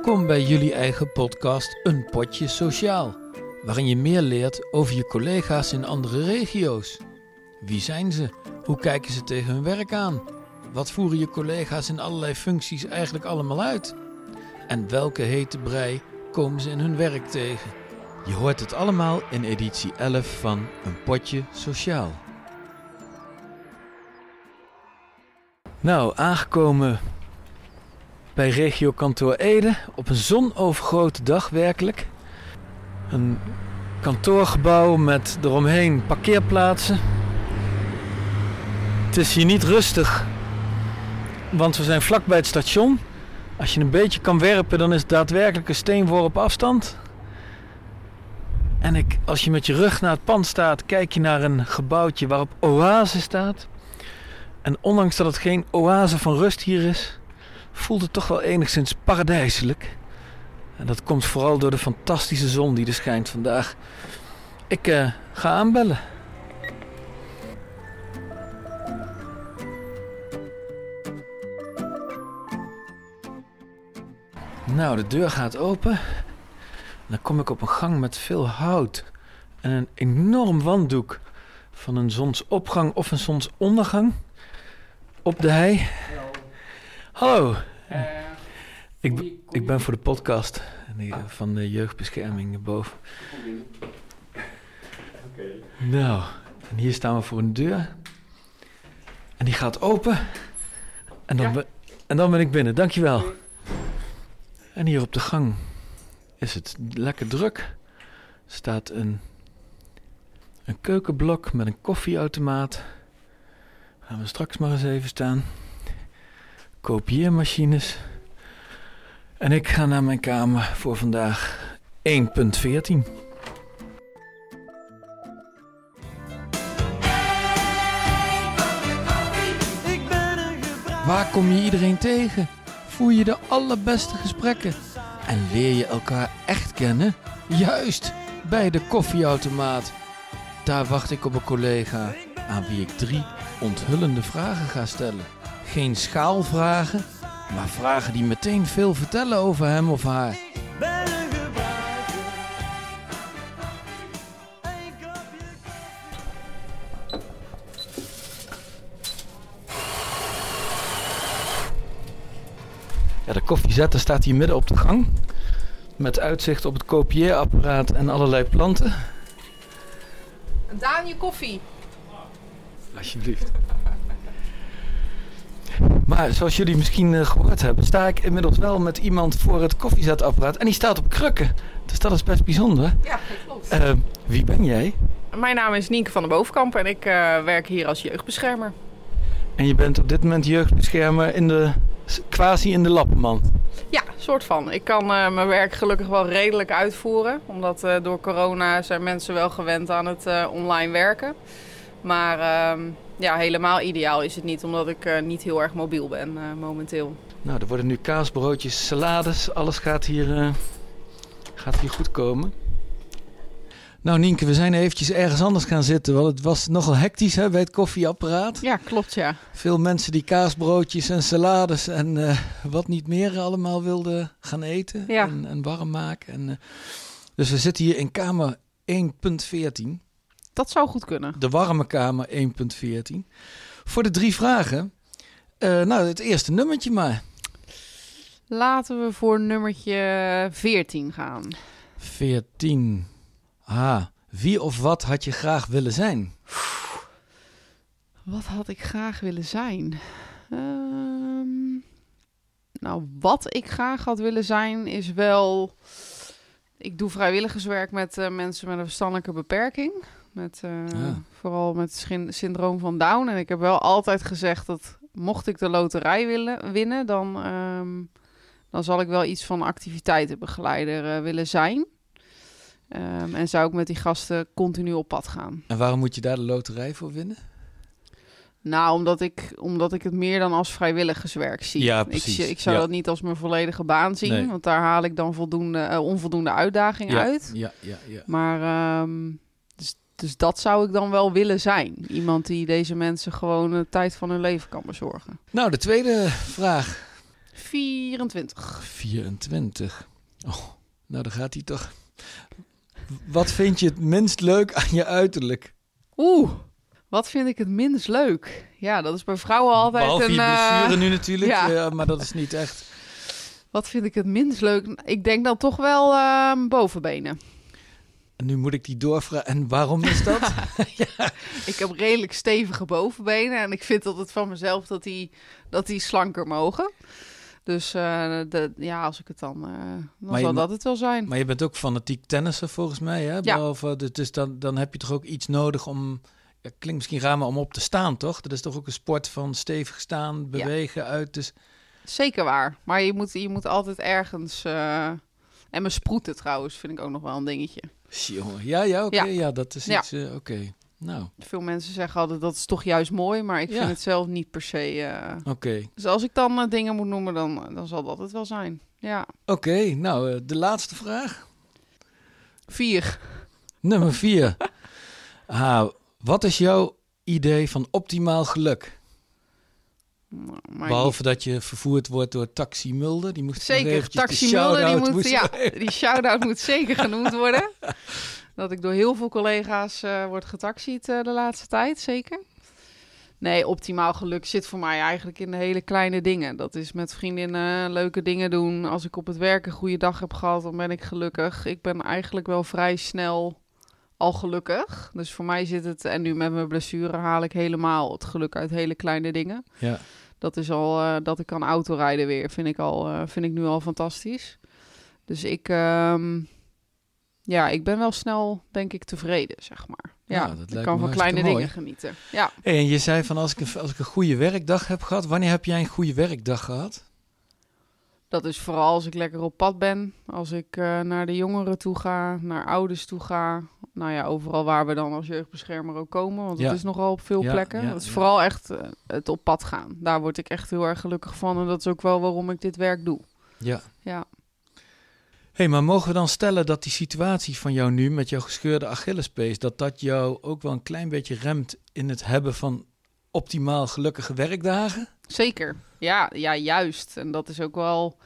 Welkom bij jullie eigen podcast Een Potje Sociaal, waarin je meer leert over je collega's in andere regio's. Wie zijn ze? Hoe kijken ze tegen hun werk aan? Wat voeren je collega's in allerlei functies eigenlijk allemaal uit? En welke hete brei komen ze in hun werk tegen? Je hoort het allemaal in editie 11 van Een Potje Sociaal. Nou, aangekomen bij regio kantoor Ede op een zonovergrote dag werkelijk. Een kantoorgebouw met eromheen parkeerplaatsen. Het is hier niet rustig, want we zijn vlak bij het station. Als je een beetje kan werpen, dan is het daadwerkelijk een steenworp afstand. En ik, als je met je rug naar het pand staat, kijk je naar een gebouwtje waarop oase staat. En ondanks dat het geen oase van rust hier is, voelt het toch wel enigszins paradijselijk. En dat komt vooral door de fantastische zon die er schijnt vandaag. Ik uh, ga aanbellen. Nou, de deur gaat open. Dan kom ik op een gang met veel hout en een enorm wanddoek van een zonsopgang of een zonsondergang op de hei. Hallo. Uh, ik, ik ben voor de podcast van de jeugdbescherming boven. Okay. Nou, en hier staan we voor een deur. En die gaat open. En dan, ben, en dan ben ik binnen. Dankjewel. En hier op de gang is het lekker druk. Er staat een, een keukenblok met een koffieautomaat. Gaan we straks maar eens even staan. Kopieermachines. En ik ga naar mijn kamer voor vandaag 1.14. Waar kom je iedereen tegen? Voer je de allerbeste gesprekken? En leer je elkaar echt kennen? Juist, bij de koffieautomaat. Daar wacht ik op een collega aan wie ik drie onthullende vragen ga stellen. Geen schaalvragen, maar vragen die meteen veel vertellen over hem of haar. Ja, de koffiezetter staat hier midden op de gang. Met uitzicht op het kopieerapparaat en allerlei planten. Daan, je koffie. Alsjeblieft. Maar zoals jullie misschien uh, gehoord hebben, sta ik inmiddels wel met iemand voor het koffiezetapparaat. En die staat op krukken. Dus dat is best bijzonder. Ja, klopt. Uh, wie ben jij? Mijn naam is Nienke van der Bovenkamp en ik uh, werk hier als jeugdbeschermer. En je bent op dit moment jeugdbeschermer in de, quasi in de lappenmand? Ja, soort van. Ik kan mijn werk gelukkig wel redelijk uitvoeren. Omdat door corona zijn mensen wel gewend aan het online werken. Maar ehm, ja, helemaal ideaal is het niet, omdat ik uh, niet heel erg mobiel ben uh, momenteel. Nou, er worden nu kaasbroodjes, salades, alles gaat hier, uh, gaat hier goed komen. Nou Nienke, we zijn eventjes ergens anders gaan zitten, want het was nogal hectisch hè, bij het koffieapparaat. Ja, klopt ja. Veel mensen die kaasbroodjes en salades en wat niet meer allemaal wilden gaan eten ja. en, en, warm maken. En, dus we zitten hier in kamer 1.14. Dat zou goed kunnen. De warme kamer 1.14. Voor de drie vragen. Uh, nou, het eerste nummertje maar. Laten we voor nummertje 14 gaan. 14. Ah, wie of wat had je graag willen zijn? Wat had ik graag willen zijn? Um, nou, wat ik graag had willen zijn is wel... Ik doe vrijwilligerswerk met uh, mensen met een verstandelijke beperking. Met, uh, Vooral met het syndroom van Down. En ik heb wel altijd gezegd dat mocht ik de loterij willen, winnen, dan, um, dan zal ik wel iets van activiteitenbegeleider uh, willen zijn. Um, en zou ik met die gasten continu op pad gaan. En waarom moet je daar de loterij voor winnen? Nou, omdat ik, omdat ik het meer dan als vrijwilligerswerk zie. Ja, precies. Ik, ik zou ja. dat niet als mijn volledige baan zien, Nee. want daar haal ik dan voldoende, uh, onvoldoende uitdaging Ja, uit. ja, ja, ja. Maar um, dus, dat zou ik dan wel willen zijn. Iemand die deze mensen gewoon de tijd van hun leven kan bezorgen. Nou, de tweede vraag. 24. 24. Oh, nou dan gaat hij toch. Wat vind je het minst leuk aan je uiterlijk? Oeh, wat vind ik het minst leuk? Ja, dat is bij vrouwen altijd Behalve een... eh, nu natuurlijk, ja. ja, maar dat is niet echt. Wat vind ik het minst leuk? Ik denk dan toch wel ehm, bovenbenen. En nu moet ik die doorvragen. En waarom is dat? Ik heb redelijk stevige bovenbenen en ik vind altijd van mezelf dat die, dat die slanker mogen. Dus eh, de, ja, als ik het dan, eh, dan je zal dat het wel zijn. maar je bent ook fanatiek tennisser volgens mij, hè? Behalve, dus- dus dan, dan heb je toch ook iets nodig om... Ja, klinkt misschien raar, maar om op te staan, toch? Dat is toch ook een sport van stevig staan, bewegen uit. Dus Zeker waar. Maar je moet, je moet altijd ergens... eh, En mijn sproeten trouwens vind ik ook nog wel een dingetje. jongen, ja, ja, oké, Ja. ja. dat is iets, eh, oké. Nou, Veel mensen zeggen altijd dat is toch juist mooi, maar ik vind Ja. het zelf niet per se. eh. oké. Dus als ik dan eh, dingen moet noemen, dan, dan zal dat het wel zijn. Ja. Oké, nou, de laatste vraag. Vier. Nummer vier. ah, wat is jouw idee van optimaal geluk? Maar Behalve dat je vervoerd wordt door Taxi Mulder. Die moest nog Zeker, Taxi Mulder, die shout-out moet, moest ja, die shout-out moet zeker genoemd worden. Dat ik door heel veel collega's eh word getaxied eh, de laatste tijd, zeker. Nee, optimaal geluk zit voor mij eigenlijk in de hele kleine dingen. Dat is met vriendinnen leuke dingen doen. Als ik op het werk een goede dag heb gehad, dan ben ik gelukkig. Ik ben eigenlijk wel vrij snel al gelukkig. Dus voor mij zit het, en nu met mijn blessure haal ik helemaal het geluk uit hele kleine dingen. Ja, Dat is al eh, dat ik kan autorijden weer, vind ik, al, eh, vind ik nu al fantastisch. Dus ik, ehm, ja, ik ben wel snel, denk ik, tevreden, zeg maar. Ja, Ja, dat ik kan van kleine dingen genieten. Ja, Hey, en je zei van als ik, een, als ik een goede werkdag heb gehad. Wanneer heb jij een goede werkdag gehad? dat is vooral als ik lekker op pad ben. Als ik eh, naar de jongeren toe ga, naar ouders toe ga. Nou ja, overal waar we dan als jeugdbeschermer ook komen. Want Ja. dat is nogal op veel Ja, plekken. ja, dat is vooral echt eh, het op pad gaan. Daar word ik echt heel erg gelukkig van. En dat is ook wel waarom ik dit werk doe. Ja. Ja. hey, maar mogen we dan stellen dat die situatie van jou nu met jouw gescheurde Achillespees, dat dat jou ook wel een klein beetje remt in het hebben van optimaal gelukkige werkdagen? Zeker. Ja, ja, juist. En dat is ook wel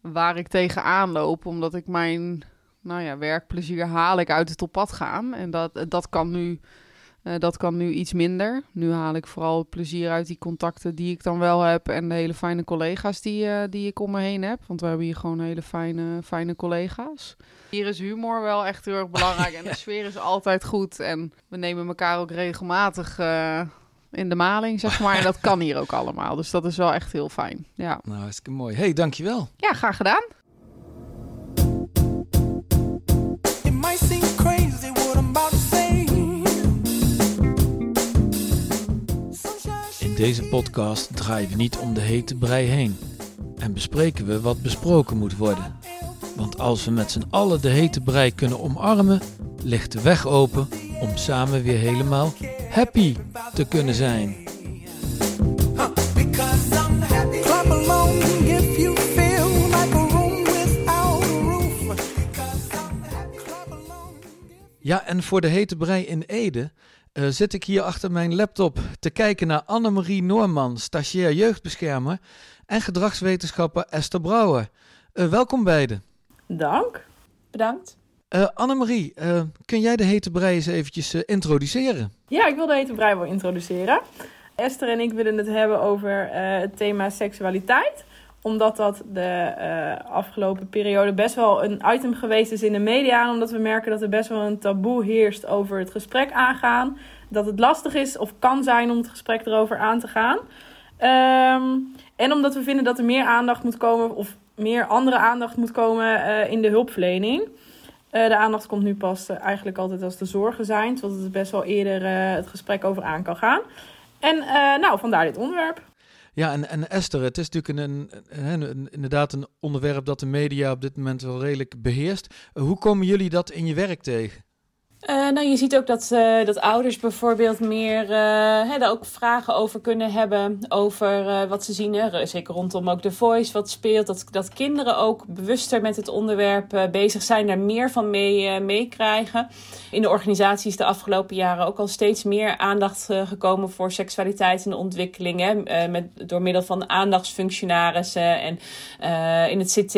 waar ik tegenaan loop, omdat ik mijn nou ja, werkplezier haal ik uit het op pad gaan. En dat, dat, kan nu, eh, dat kan nu iets minder. Nu haal ik vooral plezier uit die contacten die ik dan wel heb en de hele fijne collega's die, eh, die ik om me heen heb. Want we hebben hier gewoon hele fijne, fijne collega's. Hier is humor wel echt heel erg belangrijk en de sfeer is altijd goed. En we nemen elkaar ook regelmatig eh, in de maling, zeg maar. En dat kan hier ook allemaal. Dus dat is wel echt heel fijn. Ja, Nou, hartstikke mooi. hey, dankjewel. ja graag gedaan. Deze podcast draaien we niet om de hete brei heen en bespreken we wat besproken moet worden. Want als we met z'n allen de hete brei kunnen omarmen, ligt de weg open om samen weer helemaal happy te kunnen zijn. Ja, en voor de hete brei in Ede eh, zit ik hier achter mijn laptop te kijken naar Annemarie Noorman, stagiair jeugdbeschermer, en gedragswetenschapper Esther Brouwer. Eh, welkom beiden. Dank. Bedankt. Eh Annemarie, kun jij de hete brei eens eventjes introduceren? Ja, ik wil de hete brei wel introduceren. Esther en ik willen het hebben over het thema seksualiteit. Omdat dat de eh, afgelopen periode best wel een item geweest is in de media. Omdat we merken dat er best wel een taboe heerst over het gesprek aangaan. Dat het lastig is of kan zijn om het gesprek erover aan te gaan. Ehm, en omdat we vinden dat er meer aandacht moet komen, of meer andere aandacht moet komen eh, in de hulpverlening. Eh, de aandacht komt nu pas eigenlijk altijd als de zorgen zijn. Terwijl het best wel eerder het gesprek over aan kan gaan. En nou, vandaar dit onderwerp. Ja, en, en Esther, het is natuurlijk een, een, inderdaad een onderwerp dat de media op dit moment wel redelijk beheerst. Eh, hoe komen jullie dat in je werk tegen? Eh, nou, je ziet ook dat, eh, dat ouders bijvoorbeeld meer eh, hè, daar ook vragen over kunnen hebben. Over wat ze zien. Hè, zeker rondom ook The Voice, wat speelt. Dat, dat kinderen ook bewuster met het onderwerp bezig zijn. Daar meer van mee, meekrijgen. In de organisatie is de afgelopen jaren ook al steeds meer aandacht gekomen voor seksualiteit en de ontwikkeling. Hè, met, door middel van aandachtsfunctionarissen en in het CT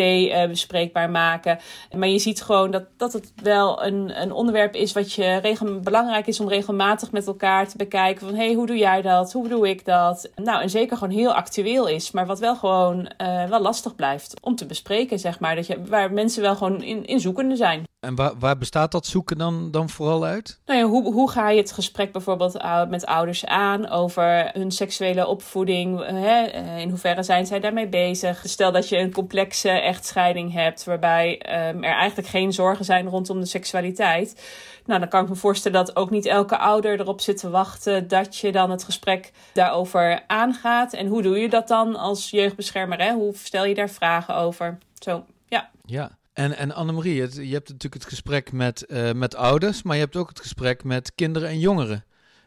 bespreekbaar maken. Maar je ziet gewoon dat, dat het wel een, een onderwerp is wat je regel, belangrijk is om regelmatig met elkaar te bekijken. Van hey, hoe doe jij dat? Hoe doe ik dat? Nou, en zeker gewoon heel actueel is, maar wat wel gewoon eh, wel lastig blijft om te bespreken, zeg maar. Dat je, waar mensen wel gewoon in, in zoekende zijn. En waar, waar bestaat dat zoeken dan, dan vooral uit? Nou ja, hoe, hoe ga je het gesprek bijvoorbeeld met ouders aan over hun seksuele opvoeding? Hè? Uh, in hoeverre zijn zij daarmee bezig? Stel dat je een complexe echtscheiding hebt, waarbij um, er eigenlijk geen zorgen zijn rondom de seksualiteit. Nou, dan kan ik me voorstellen dat ook niet elke ouder erop zit te wachten dat je dan het gesprek daarover aangaat. En hoe doe je dat dan als jeugdbeschermer? Hè? Hoe stel je daar vragen over? Zo, ja. Ja. En, en Annemarie, het, je hebt natuurlijk het gesprek met, uh, met ouders, maar je hebt ook het gesprek met kinderen en jongeren.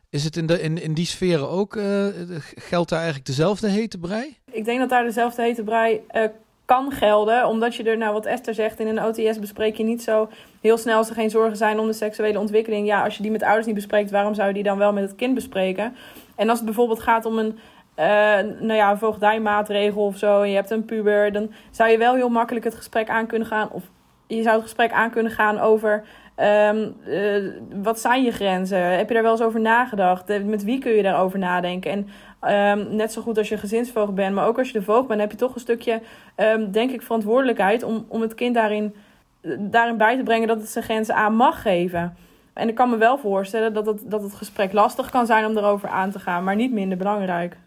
Is het in, de, in, in die sferen ook, uh, geldt daar eigenlijk dezelfde hete brei? Ik denk dat daar dezelfde hete brei uh, kan gelden, omdat je er, nou wat Esther zegt, in een OTS bespreek je niet zo heel snel als er geen zorgen zijn om de seksuele ontwikkeling. Ja, als je die met ouders niet bespreekt, waarom zou je die dan wel met het kind bespreken? En als het bijvoorbeeld gaat om een uh, nou ja, voogdijmaatregel of zo, en je hebt een puber, dan zou je wel heel makkelijk het gesprek aan kunnen gaan. Of je zou het gesprek aan kunnen gaan over um, uh, wat zijn je grenzen? Heb je daar wel eens over nagedacht? Met wie kun je daarover nadenken? En um, net zo goed als je gezinsvoogd bent, maar ook als je de voogd bent, heb je toch een stukje, um, denk ik, verantwoordelijkheid om, om het kind daarin, daarin bij te brengen dat het zijn grenzen aan mag geven. En ik kan me wel voorstellen dat het, dat het gesprek lastig kan zijn om erover aan te gaan, maar niet minder belangrijk.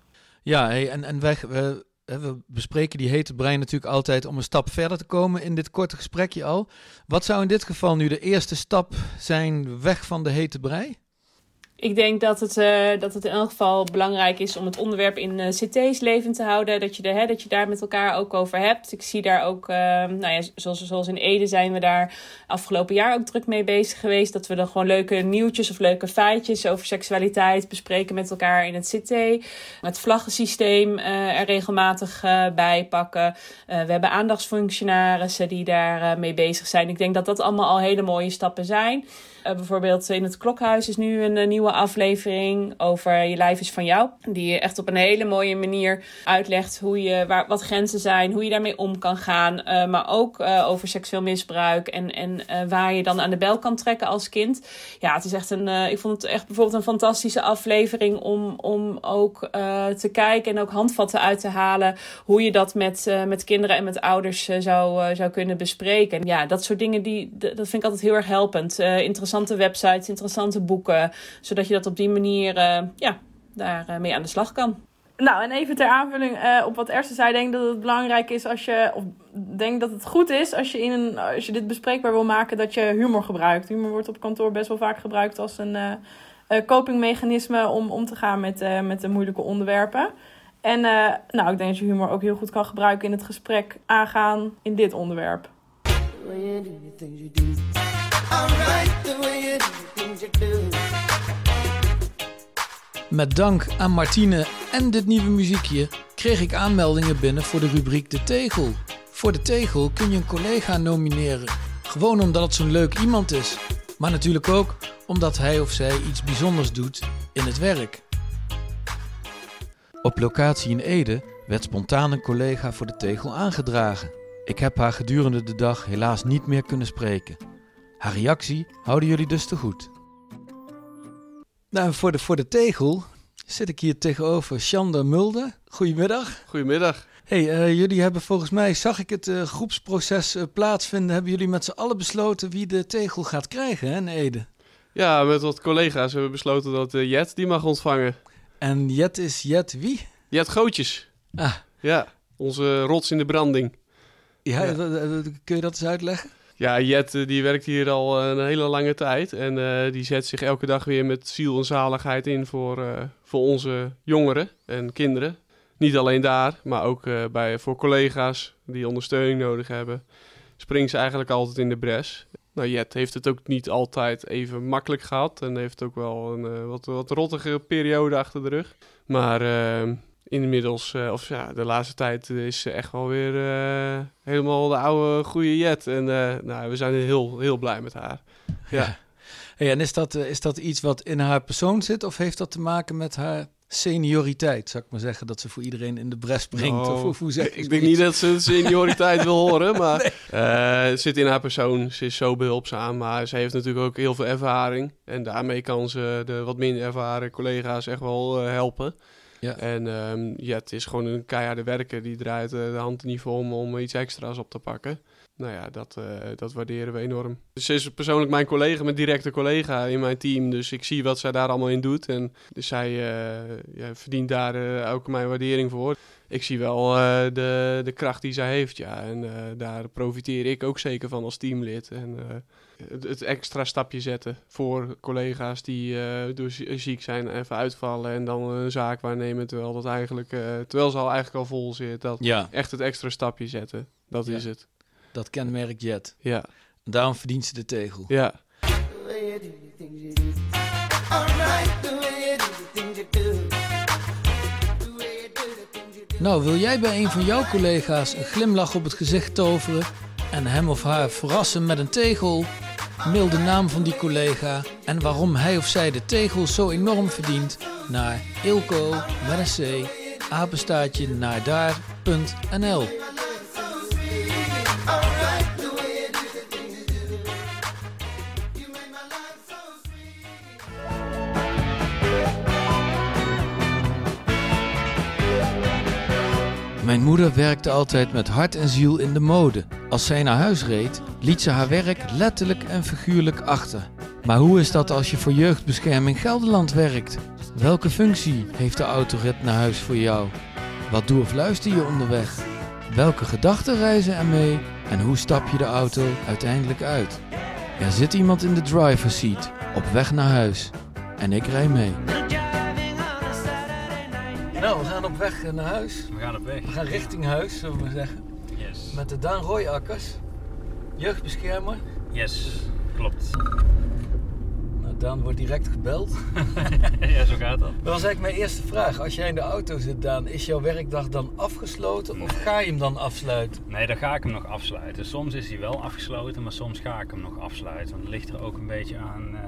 Ja, hey, en, en wij, we, we bespreken die hete brein natuurlijk altijd om een stap verder te komen in dit korte gesprekje al. Wat zou in dit geval nu de eerste stap zijn weg van de hete brei? Ik denk dat het, uh, dat het in elk geval belangrijk is om het onderwerp in uh, CT's levend te houden. Dat je, de, hè, dat je daar met elkaar ook over hebt. Ik zie daar ook, uh, nou ja, zoals, zoals in Ede zijn we daar afgelopen jaar ook druk mee bezig geweest. Dat we dan gewoon leuke nieuwtjes of leuke feitjes over seksualiteit bespreken met elkaar in het CT. Het vlaggensysteem er regelmatig bij pakken. we hebben aandachtsfunctionarissen die daar mee bezig zijn. Ik denk dat dat allemaal al hele mooie stappen zijn. Bijvoorbeeld in het Klokhuis is nu een uh, aflevering over Je lijf is van jou. Die echt op een hele mooie manier uitlegt hoe je, waar, wat grenzen zijn, hoe je daarmee om kan gaan. Uh, maar ook over seksueel misbruik en, en waar je dan aan de bel kan trekken als kind. Ja, het is echt een, ik vond het echt bijvoorbeeld een fantastische aflevering om, om ook te kijken en ook handvatten uit te halen. Hoe je dat met, met kinderen en met ouders zou, zou kunnen bespreken. Ja, dat soort dingen, die, dat vind ik altijd heel erg helpend. interessante websites, interessante boeken. Zodat je dat op die manier uh, ja, daar uh, mee aan de slag kan. Nou, en even ter aanvulling uh, op wat Erste zei. denk dat het belangrijk is als je... Of denk dat het goed is als je, in een, als je dit bespreekbaar wil maken... dat je humor gebruikt. Humor wordt op kantoor best wel vaak gebruikt als een uh, copingmechanisme... om om te gaan met, uh, met de moeilijke onderwerpen. En nou, ik denk dat je humor ook heel goed kan gebruiken... in het gesprek aangaan in dit onderwerp. Met dank aan Martine en dit nieuwe muziekje kreeg ik aanmeldingen binnen voor de rubriek De Tegel. Voor De Tegel kun je een collega nomineren. Gewoon omdat het zo'n leuk iemand is. Maar natuurlijk ook omdat hij of zij iets bijzonders doet in het werk. Op locatie in Ede werd spontaan een collega voor De Tegel aangedragen. Ik heb haar gedurende de dag helaas niet meer kunnen spreken. Haar reactie houden jullie dus te goed. Nou, voor de, voor de tegel zit ik hier tegenover Shander Mulder. Goedemiddag. Goedemiddag. Hey, uh, jullie hebben volgens mij, zag ik het uh, groepsproces uh, plaatsvinden, hebben jullie met z'n allen besloten wie de tegel gaat krijgen, hè, in Ede? Ja, met wat collega's hebben we besloten dat Jet die mag ontvangen. En Jet is Jet wie? Jet Gootjes. Ah. Ja, onze rots in de branding. Ja, ja. kun je dat eens uitleggen? Ja, Jet die werkt hier al een hele lange tijd. En uh, die zet zich elke dag weer met ziel en zaligheid in voor, voor onze jongeren en kinderen. Niet alleen daar, maar ook bij, voor collega's die ondersteuning nodig hebben. Springt ze eigenlijk altijd in de bres. Nou, Jet heeft het ook niet altijd even makkelijk gehad. En heeft ook wel een eh, wat, wat rottige periode achter de rug. Maar eh, inmiddels, eh, of ja, de laatste tijd is ze echt wel weer eh, helemaal de oude goede Jet. En eh, nou, we zijn heel, heel blij met haar. Ja. Hey, en is dat, is dat iets wat in haar persoon zit? Of heeft dat te maken met haar senioriteit? Zou ik maar zeggen dat ze voor iedereen in de bres springt? Of, of hoe zeg Ik denk niet dat ze senioriteit wil horen, maar eh, het zit in haar persoon. Ze is zo behulpzaam, maar ze heeft natuurlijk ook heel veel ervaring. En daarmee kan ze de wat minder ervaren collega's echt wel helpen. Ja. En ehm, ja, het is gewoon een keiharde werker. Die draait eh, de hand niet om om iets extra's op te pakken. Nou ja, dat, eh, dat waarderen we enorm. Ze is persoonlijk mijn collega, mijn directe collega in mijn team. Dus ik zie wat zij daar allemaal in doet. En dus zij eh, ja, verdient daar eh, ook mijn waardering voor. Ik zie wel de, de kracht die zij heeft, ja. En daar profiteer ik ook zeker van als teamlid. En het, het extra stapje zetten voor collega's die door zie- ziek zijn, even uitvallen en dan een zaak waarnemen. Terwijl, dat eigenlijk, terwijl ze al eigenlijk al vol zit. Dat Ja, echt het extra stapje zetten. Dat Ja. is het. Dat kenmerkt Jet. Ja, En daarom verdient ze de tegel. ja. Nou, wil jij bij een van jouw collega's een glimlach op het gezicht toveren en hem of haar verrassen met een tegel? Mail de naam van die collega en waarom hij of zij de tegel zo enorm verdient naar ilko met een c apenstaartje naar daar.nl. Mijn moeder werkte altijd met hart en ziel in de mode. Als zij naar huis reed, liet ze haar werk letterlijk en figuurlijk achter. Maar hoe is dat als je voor jeugdbescherming Gelderland werkt? Welke functie heeft de autorit naar huis voor jou? Wat doe of luister je onderweg? Welke gedachten reizen er mee? En hoe stap je de auto uiteindelijk uit? Er zit iemand in de driver's seat, op weg naar huis. En ik rij mee. Weg naar huis. We gaan op weg. We gaan richting huis, zullen we maar zeggen. Yes. Met de Daan Rooijakkers, jeugdbeschermer. Yes, klopt. Nou, Daan wordt direct gebeld. ja, zo gaat dat. Dat was eigenlijk mijn eerste vraag. Als jij in de auto zit, Daan, is jouw werkdag dan afgesloten of ga je hem dan afsluiten? Nee, dan ga ik hem nog afsluiten. Soms is hij wel afgesloten, maar soms ga ik hem nog afsluiten. Want het ligt er ook een beetje aan eh,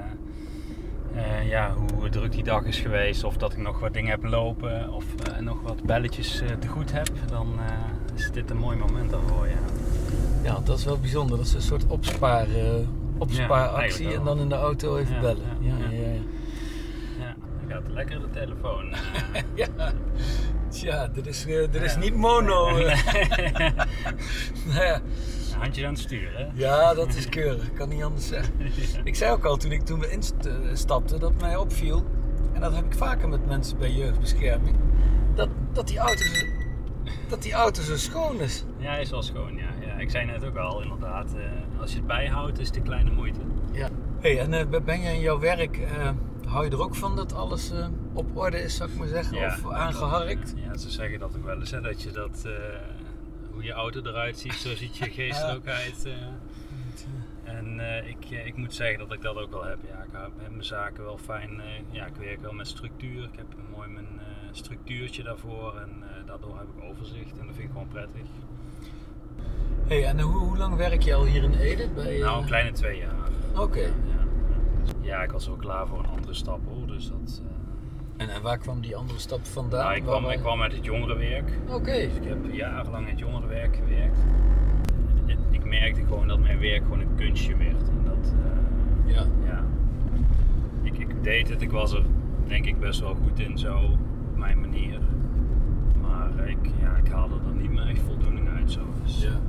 eh, ja, hoe druk die dag is geweest. Of dat ik nog wat dingen heb lopen. Of eh, nog wat belletjes eh, te goed heb. Dan is dit een mooi moment daarvoor, ja. Ja, dat is wel bijzonder. Dat is een soort opspaar, opspaaractie en dan in de auto even Ja, bellen. Ja, ja, ja, ja. gaat lekker de telefoon. ja. Tja, dit is, dit is niet mono. nou ja. Handje aan het sturen, hè? ja, dat is keurig. Ik kan niet anders zeggen. Ik zei ook al toen ik toen we instapten dat mij opviel, en dat heb ik vaker met mensen bij jeugdbescherming, dat, dat, die, auto zo, dat die auto zo schoon is. Ja, hij is wel schoon, ja. ja. Ik zei net ook al, inderdaad. eh, als je het bijhoudt, is het een kleine moeite. Ja. Hey, en eh, ben je in jouw werk, eh, hou je er ook van dat alles eh, op orde is, zou ik maar zeggen, Ja. of aangeharkt? Ja, ze zeggen dat ook wel eens, hè, dat je dat, eh, hoe je auto eruit ziet, zo ziet je geest er ook uit. eh. En eh, ik, eh, ik moet zeggen dat ik dat ook wel heb. Ja, ik heb mijn zaken wel fijn. ja, ik werk wel met structuur. Ik heb een mooi mijn structuurtje daarvoor en daardoor heb ik overzicht en dat vind ik gewoon prettig. Hey, en hoe, hoe lang werk je al hier in Ede? Bij, Nou, een kleine twee jaar. Oké. Ja, ja. ja, ik was wel klaar voor een andere stap hoor. Dus dat, En, en waar kwam die andere stap vandaan? nou, ik, kwam, ik kwam uit het jongerenwerk. Oké. Dus ik heb jarenlang in het jongerenwerk gewerkt. Ik merkte gewoon dat mijn werk gewoon een kunstje werd. En dat, eh, Ja. ja. Ik, ik deed het, ik was er denk ik best wel goed in zo, op mijn manier. Maar ik, ja, ik haalde er niet meer echt voldoening uit zo. Dus, Ja.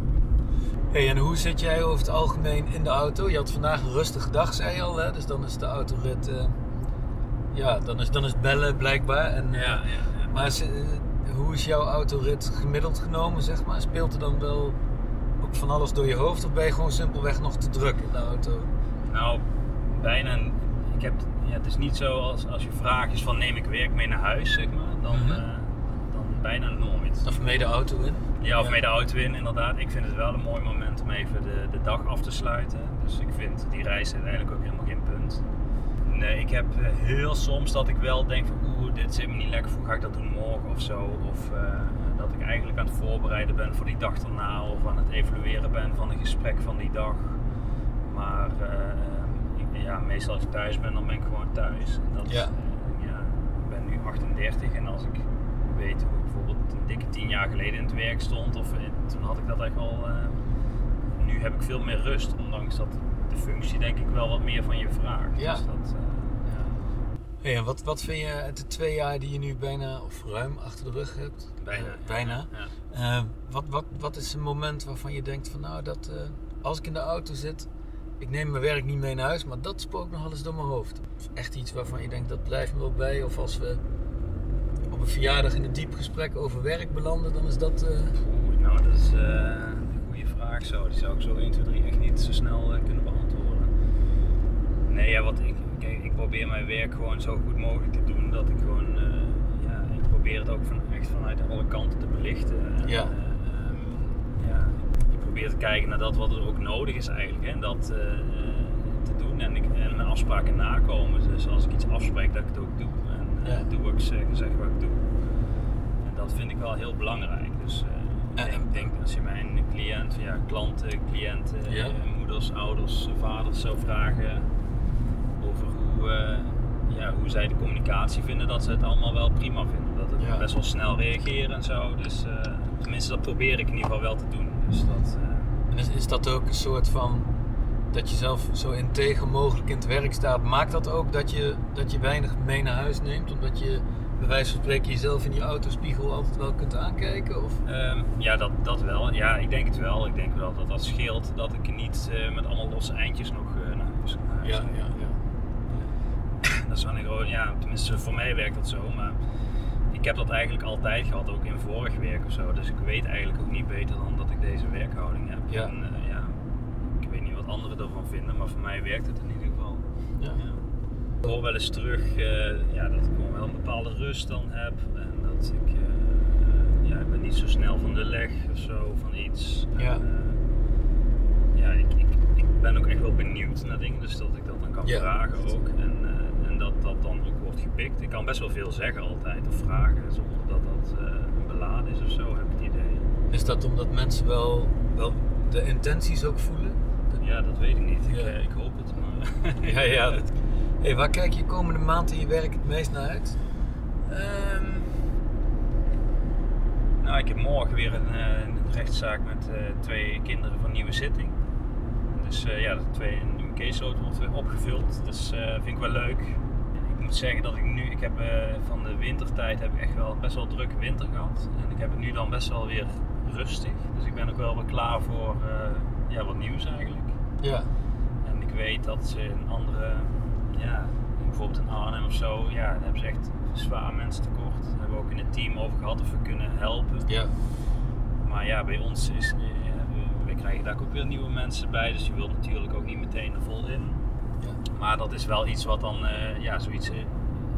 Hey, en hoe zit jij over het algemeen in de auto? Je had vandaag een rustige dag, zei je al, hè? dus dan is de autorit. eh, ja, dan is, dan is het bellen blijkbaar. En, eh, ja, ja, ja. Maar is, eh, hoe is jouw autorit gemiddeld genomen, zeg maar? Speelt er dan wel ook van alles door je hoofd of ben je gewoon simpelweg nog te druk in de auto? Nou, bijna. Ik heb, ja, het is niet zo als, als je vraag is van neem ik werk mee naar huis, zeg maar. Dan, Mhm. eh, dan bijna nooit. Of mee de auto in? Ja, of Ja. mee de auto in, inderdaad. Ik vind het wel een mooi moment om even de, de dag af te sluiten. Dus ik vind die reis uiteindelijk ook helemaal geen punt. Nee, ik heb eh, heel soms dat ik wel denk van oeh, dit zit me niet lekker, hoe ga ik dat doen morgen of zo. Of eh, dat ik eigenlijk aan het voorbereiden ben voor die dag daarna of aan het evalueren ben van een gesprek van die dag. Maar eh, ik- ja, meestal als ik thuis ben, dan ben ik gewoon thuis. En dat Ja. eh, ja, ik ben nu 38 en als ik weet hoe ik bijvoorbeeld een dikke 10 jaar geleden in het werk stond, of eh, toen had ik dat echt al. eh, nu heb ik veel meer rust, ondanks dat de functie denk ik wel wat meer van je vraagt. Ja. Dus dat, eh, Hey, en wat, wat vind je uit de twee jaar die je nu bijna of ruim achter de rug hebt? bijna. Bijna. Ja. Eh, wat, wat, wat is een moment waarvan je denkt van nou dat eh, als ik in de auto zit, ik neem mijn werk niet mee naar huis, maar dat spookt nog alles door mijn hoofd. Of echt iets waarvan je denkt dat blijft me wel bij. Of als we op een verjaardag in een diep gesprek over werk belanden, dan is dat. eh, Oeh, nou, dat is een goede vraag zo. Die zou ik zo 1, 2, 3 echt niet zo snel kunnen beantwoorden. Nee, ja, wat ik, ik probeer mijn werk gewoon zo goed mogelijk te doen. Dat ik gewoon, eh, ja, ik probeer het ook van, echt vanuit alle kanten te belichten. En, Ja. eh, ehm, ja, ik probeer te kijken naar dat wat er ook nodig is eigenlijk. Hè, en dat eh, te doen en, ik, en mijn afspraken nakomen. Dus als ik iets afspreek, dat ik het ook doe. En Ja. doe wat ik zeg, zeg wat ik doe. En dat vind ik wel heel belangrijk. Dus ik En- denk, denk als je mijn cliënt, ja, klanten, cliënten, Ja. moeders, ouders, vaders zou vragen hoe, eh, ja, hoe zij de communicatie vinden, dat ze het allemaal wel prima vinden. Dat het Ja. best wel snel reageren en zo. Dus eh, tenminste, dat probeer ik in ieder geval wel te doen. Dus dat, eh, En is, is dat ook een soort van dat je zelf zo integer mogelijk in het werk staat? Maakt dat ook dat je, dat je weinig mee naar huis neemt? Omdat je bij wijze van spreken jezelf in die autospiegel altijd wel kunt aankijken? Of? Ehm, ja, dat, dat wel. Ja, ik denk het wel. Ik denk wel dat dat scheelt dat ik niet met allemaal losse eindjes nog naar huis ja, ja. Dat is wel een groot- ja, tenminste voor mij werkt dat zo, maar ik heb dat eigenlijk altijd gehad, ook in vorig werk of zo. Dus ik weet eigenlijk ook niet beter dan dat ik deze werkhouding heb. Ja. En, eh, ja, ik weet niet wat anderen ervan vinden, maar voor mij werkt het in ieder geval. Ja. Ja. Ik hoor wel eens terug eh, ja, dat ik gewoon wel een bepaalde rust dan heb. En dat ik, eh, ja, ik ben niet zo snel van de leg of zo, van iets. Ja. En, ja, ik, ik, ik ben ook echt wel benieuwd naar dingen, dus dat ik dat dan kan Ja. vragen ook. En dat dan ook wordt gepikt. Ik kan best wel veel zeggen altijd of vragen, zonder dat dat eh, beladen is of zo, heb ik het idee. Is dat omdat mensen wel, wel de intenties ook voelen? Ja, dat weet ik niet. Ik, Ja. eh, ik hoop het, maar... Ja, ja. Dat... Hey, waar kijk je komende maand in je werk het meest naar uit? Ehm, nou, ik heb morgen weer een, eh, een rechtszaak met twee kinderen van nieuwe zitting. Dus ja, de twee een nieuwe caseload wordt weer opgevuld. Dus eh vind ik wel leuk. Ik moet zeggen dat ik nu, ik heb eh, van de wintertijd heb ik echt wel best wel drukke winter gehad. En ik heb het nu dan best wel weer rustig. Dus ik ben ook wel weer klaar voor eh, ja, wat nieuws eigenlijk. Ja. En ik weet dat ze in andere, ja, bijvoorbeeld in Arnhem of zo, ja, daar hebben ze echt zwaar mensen tekort. Daar hebben we ook in het team over gehad of we kunnen helpen. Ja. Maar ja, bij ons is, eh, we, we krijgen daar ook weer nieuwe mensen bij, dus je wilt natuurlijk ook niet meteen er vol in. Maar dat is wel iets wat dan, eh, ja, zoiets, eh,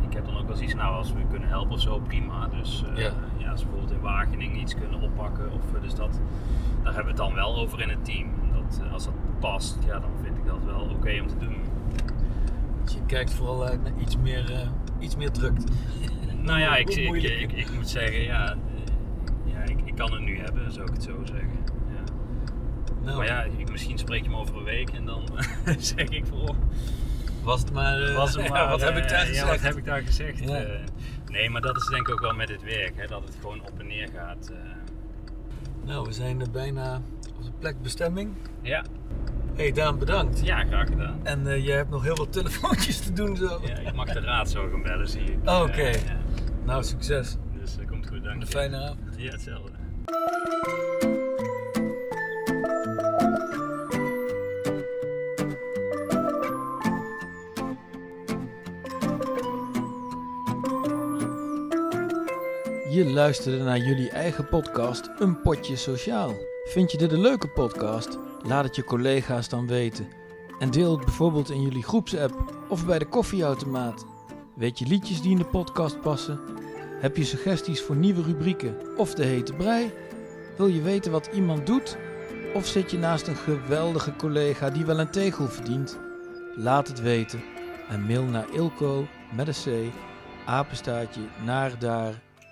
ik heb dan ook wel zoiets, nou, als we kunnen helpen of zo, prima. Dus eh, Ja. ja. als we bijvoorbeeld in Wageningen iets kunnen oppakken, of, dus dat, daar hebben we het dan wel over in het team. Dat, als dat past, ja, dan vind ik dat wel oké om te doen. Dus je kijkt vooral naar iets meer, eh, iets meer drukte. Nou ja, ik, ik, ik, ik moet zeggen, ja, ja ik, ik kan het nu hebben, zou ik het zo zeggen. Nou, Maar ja, ik, misschien spreek je me over een week en dan zeg ik voor. oh, was het maar... eh, Was het ja, maar, wat heb ik eh, daar Ja, gezegd? wat heb ik daar gezegd? Eh, nee, maar dat is denk ik ook wel met het werk, hè, dat het gewoon op en neer gaat. Nou, we zijn er bijna op de plek bestemming. ja, hey, Daan, bedankt. ja, graag gedaan. En eh, jij hebt nog heel veel telefoontjes te doen zo. Ja, ik mag de raad zo gaan bellen, zie ik. Oké. Ja. Nou, succes. Dus dat komt goed, dank En een je. fijne avond. Ja, hetzelfde. Je luisterde naar jullie eigen podcast Een Potje Sociaal. Vind je dit een leuke podcast? Laat het je collega's dan weten. En deel het bijvoorbeeld in jullie groepsapp of bij de koffieautomaat. Weet je liedjes die in de podcast passen? Heb je suggesties voor nieuwe rubrieken of de hete brei? Wil je weten wat iemand doet? Of zit je naast een geweldige collega die wel een tegel verdient? Laat het weten en mail naar ilko met een c apenstaartje